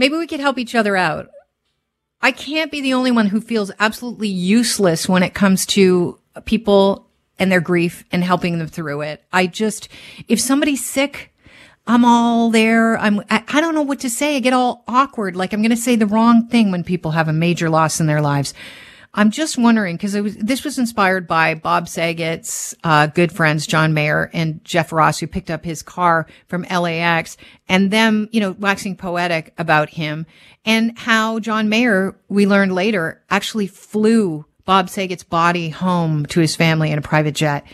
maybe we could help each other out. I can't be the only one who feels absolutely useless when it comes to people and their grief and helping them through it. I just, if somebody's sick, I'm all there. I'm, I, don't know what to say. I get all awkward. Like I'm going to say the wrong thing when people have a major loss in their lives. I'm just wondering because this was inspired by Bob Saget's uh, good friends John Mayer and Jeff Ross, who picked up his car from LAX, and them, you know, waxing poetic about him and how John Mayer, we learned later, actually flew Bob Saget's body home to his family in a private jet.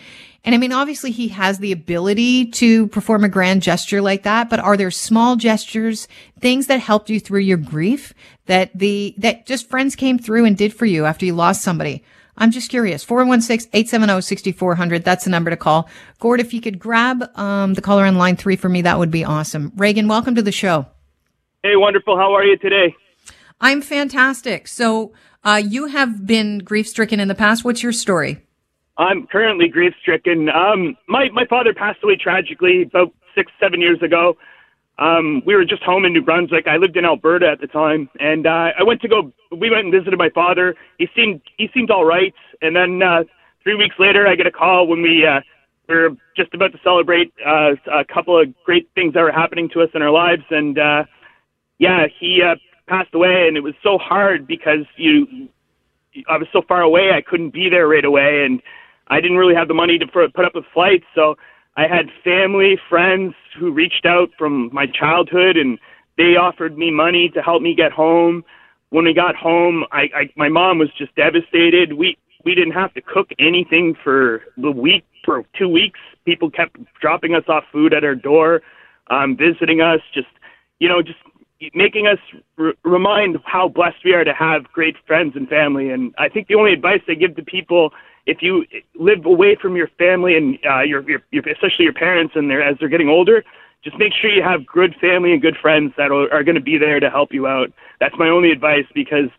And I mean, obviously he has the ability to perform a grand gesture like that, but are there small gestures, things that helped you through your grief that the, that just friends came through and did for you after you lost somebody? I'm just curious. 416-870-6400. That's the number to call. Gord, if you could grab, um, the caller on line three for me, that would be awesome. Reagan, welcome to the show. Hey, wonderful. How are you today? I'm fantastic. So, uh, you have been grief stricken in the past. What's your story? I'm currently grief stricken. Um, my my father passed away tragically about six seven years ago. Um, we were just home in New Brunswick. I lived in Alberta at the time, and uh, I went to go. We went and visited my father. He seemed he seemed all right, and then uh, three weeks later, I get a call when we uh, were just about to celebrate uh, a couple of great things that were happening to us in our lives, and uh, yeah, he uh, passed away, and it was so hard because you I was so far away, I couldn't be there right away, and I didn't really have the money to put up with flights, so I had family, friends who reached out from my childhood, and they offered me money to help me get home. When we got home, I, I my mom was just devastated. We we didn't have to cook anything for the week for two weeks. People kept dropping us off food at our door, um, visiting us, just you know, just making us r- remind how blessed we are to have great friends and family. And I think the only advice I give to people if you live away from your family and uh, your, your, your especially your parents and their as they're getting older, just make sure you have good family and good friends that are, are going to be there to help you out. That's my only advice because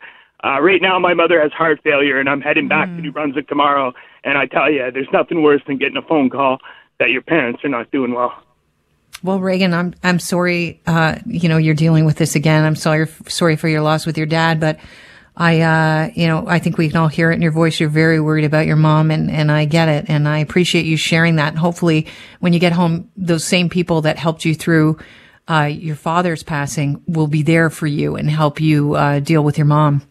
uh, right now my mother has heart failure and I'm heading back mm. to New Brunswick tomorrow. And I tell you, there's nothing worse than getting a phone call that your parents are not doing well. Well, Reagan, I'm I'm sorry. Uh, you know, you're dealing with this again. I'm sorry sorry for your loss with your dad, but I, uh, you know, I think we can all hear it in your voice. You're very worried about your mom and, and I get it. And I appreciate you sharing that. And hopefully when you get home, those same people that helped you through, uh, your father's passing will be there for you and help you, uh, deal with your mom.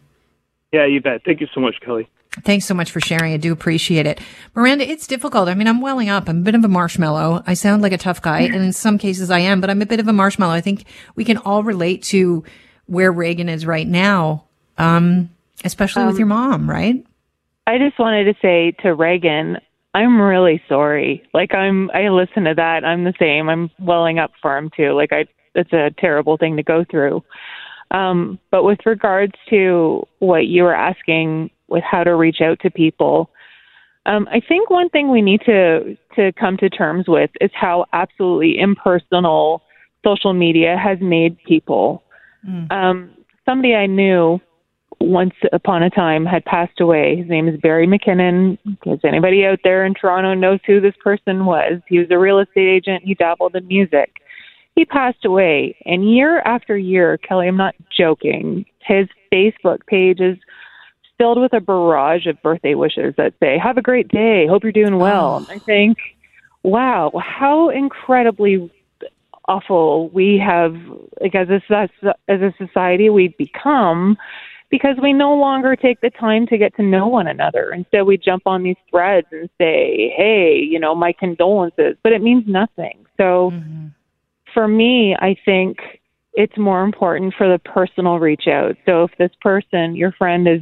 Yeah, you bet. Thank you so much, Kelly. Thanks so much for sharing. I do appreciate it. Miranda, it's difficult. I mean, I'm welling up. I'm a bit of a marshmallow. I sound like a tough guy. And in some cases I am, but I'm a bit of a marshmallow. I think we can all relate to where Reagan is right now um, especially um, with your mom, right? I just wanted to say to Reagan, I'm really sorry. Like I'm, I listen to that. I'm the same. I'm welling up for him too. Like I, it's a terrible thing to go through. Um, but with regards to what you were asking with how to reach out to people, um, I think one thing we need to to come to terms with is how absolutely impersonal social media has made people. Mm. Um, somebody I knew once upon a time had passed away. His name is Barry McKinnon. Because anybody out there in Toronto knows who this person was. He was a real estate agent. He dabbled in music. He passed away, and year after year, Kelly, I'm not joking. His Facebook page is filled with a barrage of birthday wishes that say, "Have a great day. Hope you're doing well." Oh. I think, wow, how incredibly awful we have, like as a as a society, we've become because we no longer take the time to get to know one another. Instead, we jump on these threads and say, hey, you know, my condolences, but it means nothing. So mm-hmm. for me, I think it's more important for the personal reach out. So if this person, your friend, is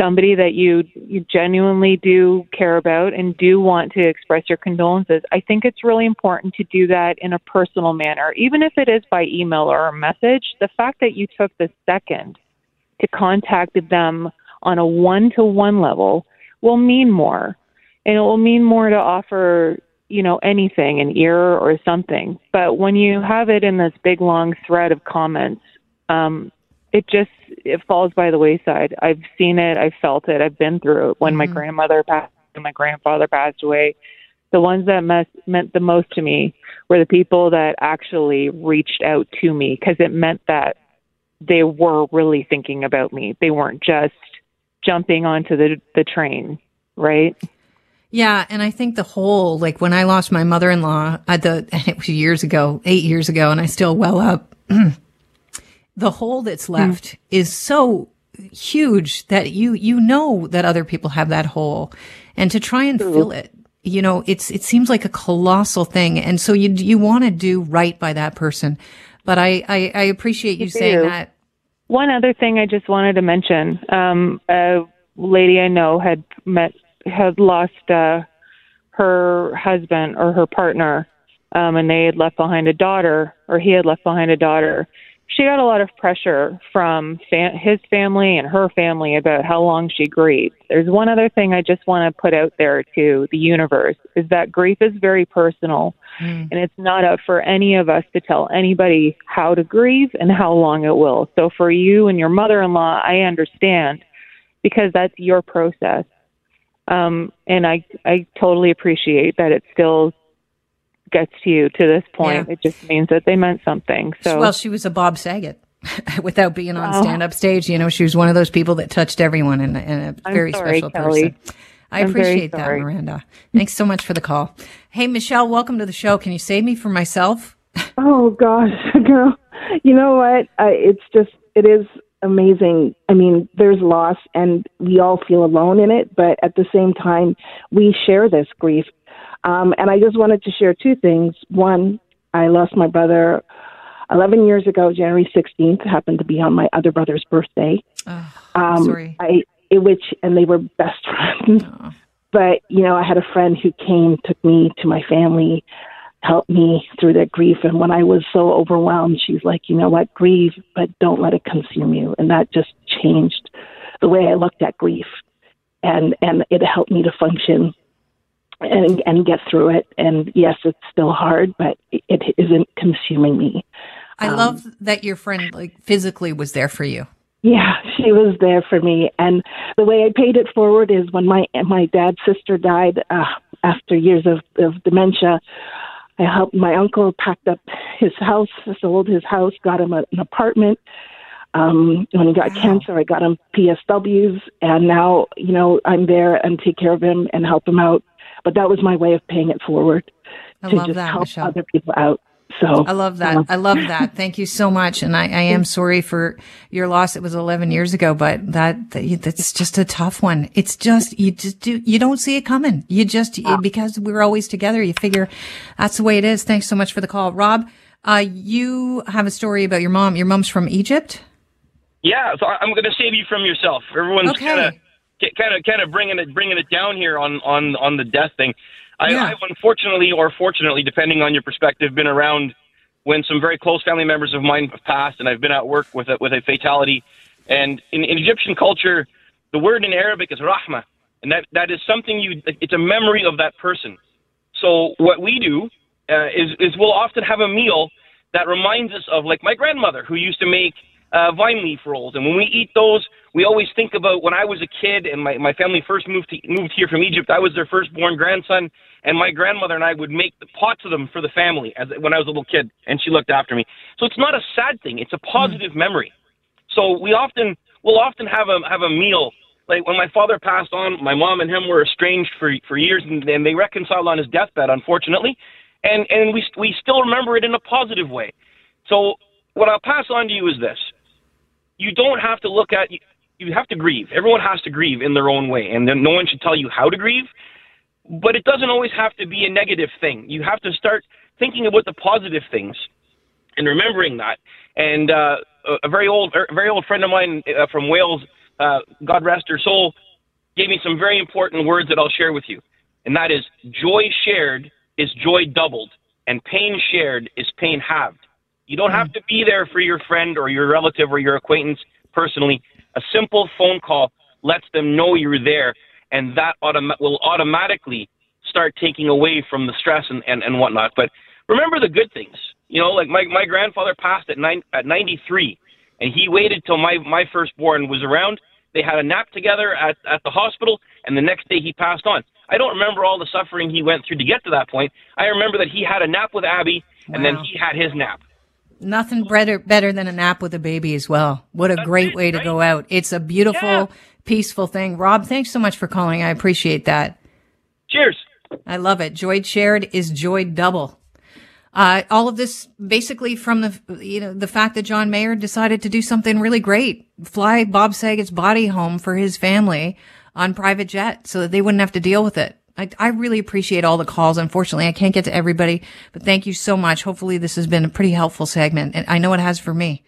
somebody that you you genuinely do care about and do want to express your condolences, I think it's really important to do that in a personal manner, even if it is by email or a message. The fact that you took the second to contact them on a one to one level will mean more. And it will mean more to offer, you know, anything, an ear or something. But when you have it in this big long thread of comments, um, it just it falls by the wayside. I've seen it, I've felt it, I've been through it. When mm-hmm. my grandmother passed and my grandfather passed away, the ones that mes- meant the most to me were the people that actually reached out to me because it meant that they were really thinking about me. They weren't just jumping onto the the train, right? Yeah, and I think the whole like when I lost my mother-in-law at the and it was years ago, 8 years ago and I still well up the hole that's hmm. left mm. is so huge that you you know that other people have that hole and to try and True. fill it you know it's it seems like a colossal thing and so you you want to do right by that person but I, I, I appreciate you, you saying that. One other thing I just wanted to mention: um, a lady I know had met had lost uh, her husband or her partner, um, and they had left behind a daughter, or he had left behind a daughter, she got a lot of pressure from fa- his family and her family about how long she grieved. There's one other thing I just want to put out there to the universe is that grief is very personal mm. and it's not up for any of us to tell anybody how to grieve and how long it will. So for you and your mother-in-law, I understand because that's your process. Um, and I I totally appreciate that it still gets to you to this point. Yeah. It just means that they meant something. So well, she was a Bob Saget. Without being on oh. stand up stage, you know, she was one of those people that touched everyone and, and a very sorry, special Kelly. person. I I'm appreciate that, Miranda. Thanks so much for the call. Hey, Michelle, welcome to the show. Can you save me from myself? Oh gosh, girl. You know what? I, it's just it is amazing. I mean, there's loss and we all feel alone in it, but at the same time, we share this grief um, and I just wanted to share two things. One, I lost my brother 11 years ago, January 16th, happened to be on my other brother's birthday. Oh, um, sorry. I, which, and they were best friends. Oh. But, you know, I had a friend who came, took me to my family, helped me through that grief. And when I was so overwhelmed, she's like, you know what, grieve, but don't let it consume you. And that just changed the way I looked at grief. And, and it helped me to function and and get through it. And yes, it's still hard, but it isn't consuming me. I um, love that your friend like physically was there for you. Yeah, she was there for me, and the way I paid it forward is when my my dad's sister died uh, after years of, of dementia. I helped my uncle packed up his house, sold his house, got him a, an apartment. Um, when he got wow. cancer, I got him PSWs, and now you know I'm there and take care of him and help him out but that was my way of paying it forward I to just that, help Michelle. other people out. So I love that. I love that. Thank you so much. And I, I am sorry for your loss. It was 11 years ago, but that, that's just a tough one. It's just, you just do, you don't see it coming. You just, because we're always together, you figure that's the way it is. Thanks so much for the call. Rob, uh, you have a story about your mom. Your mom's from Egypt? Yeah. So I'm going to save you from yourself. Everyone's okay. kind of kind of kind of bringing it bringing it down here on on on the death thing. I, yeah. I've unfortunately or fortunately, depending on your perspective, been around when some very close family members of mine have passed, and I've been at work with a, with a fatality. And in, in Egyptian culture, the word in Arabic is rahma, and that that is something you. It's a memory of that person. So what we do uh, is is we'll often have a meal that reminds us of like my grandmother who used to make uh, vine leaf rolls, and when we eat those, we always think about when I was a kid and my, my family first moved to, moved here from Egypt. I was their firstborn grandson, and my grandmother and I would make the pots of them for the family as when I was a little kid, and she looked after me. So it's not a sad thing; it's a positive mm. memory. So we often we'll often have a have a meal. Like when my father passed on, my mom and him were estranged for for years, and, and they reconciled on his deathbed, unfortunately, and and we we still remember it in a positive way. So what I'll pass on to you is this: you don't have to look at you have to grieve. Everyone has to grieve in their own way, and then no one should tell you how to grieve. But it doesn't always have to be a negative thing. You have to start thinking about the positive things and remembering that. And uh, a very old, a very old friend of mine uh, from Wales, uh, God rest her soul, gave me some very important words that I'll share with you. And that is, joy shared is joy doubled, and pain shared is pain halved. You don't have to be there for your friend or your relative or your acquaintance personally. A simple phone call lets them know you're there, and that autom- will automatically start taking away from the stress and, and, and whatnot. But remember the good things. You know, like my, my grandfather passed at, nine, at 93, and he waited till my, my firstborn was around. They had a nap together at, at the hospital, and the next day he passed on. I don't remember all the suffering he went through to get to that point. I remember that he had a nap with Abby, and wow. then he had his nap. Nothing better better than a nap with a baby as well. What a That's great it, way to right? go out. It's a beautiful, yeah. peaceful thing. Rob, thanks so much for calling. I appreciate that. Cheers. I love it. Joy shared is joy double. Uh, all of this basically from the, you know, the fact that John Mayer decided to do something really great, fly Bob Saget's body home for his family on private jet so that they wouldn't have to deal with it. I, I really appreciate all the calls. Unfortunately, I can't get to everybody, but thank you so much. Hopefully this has been a pretty helpful segment and I know it has for me.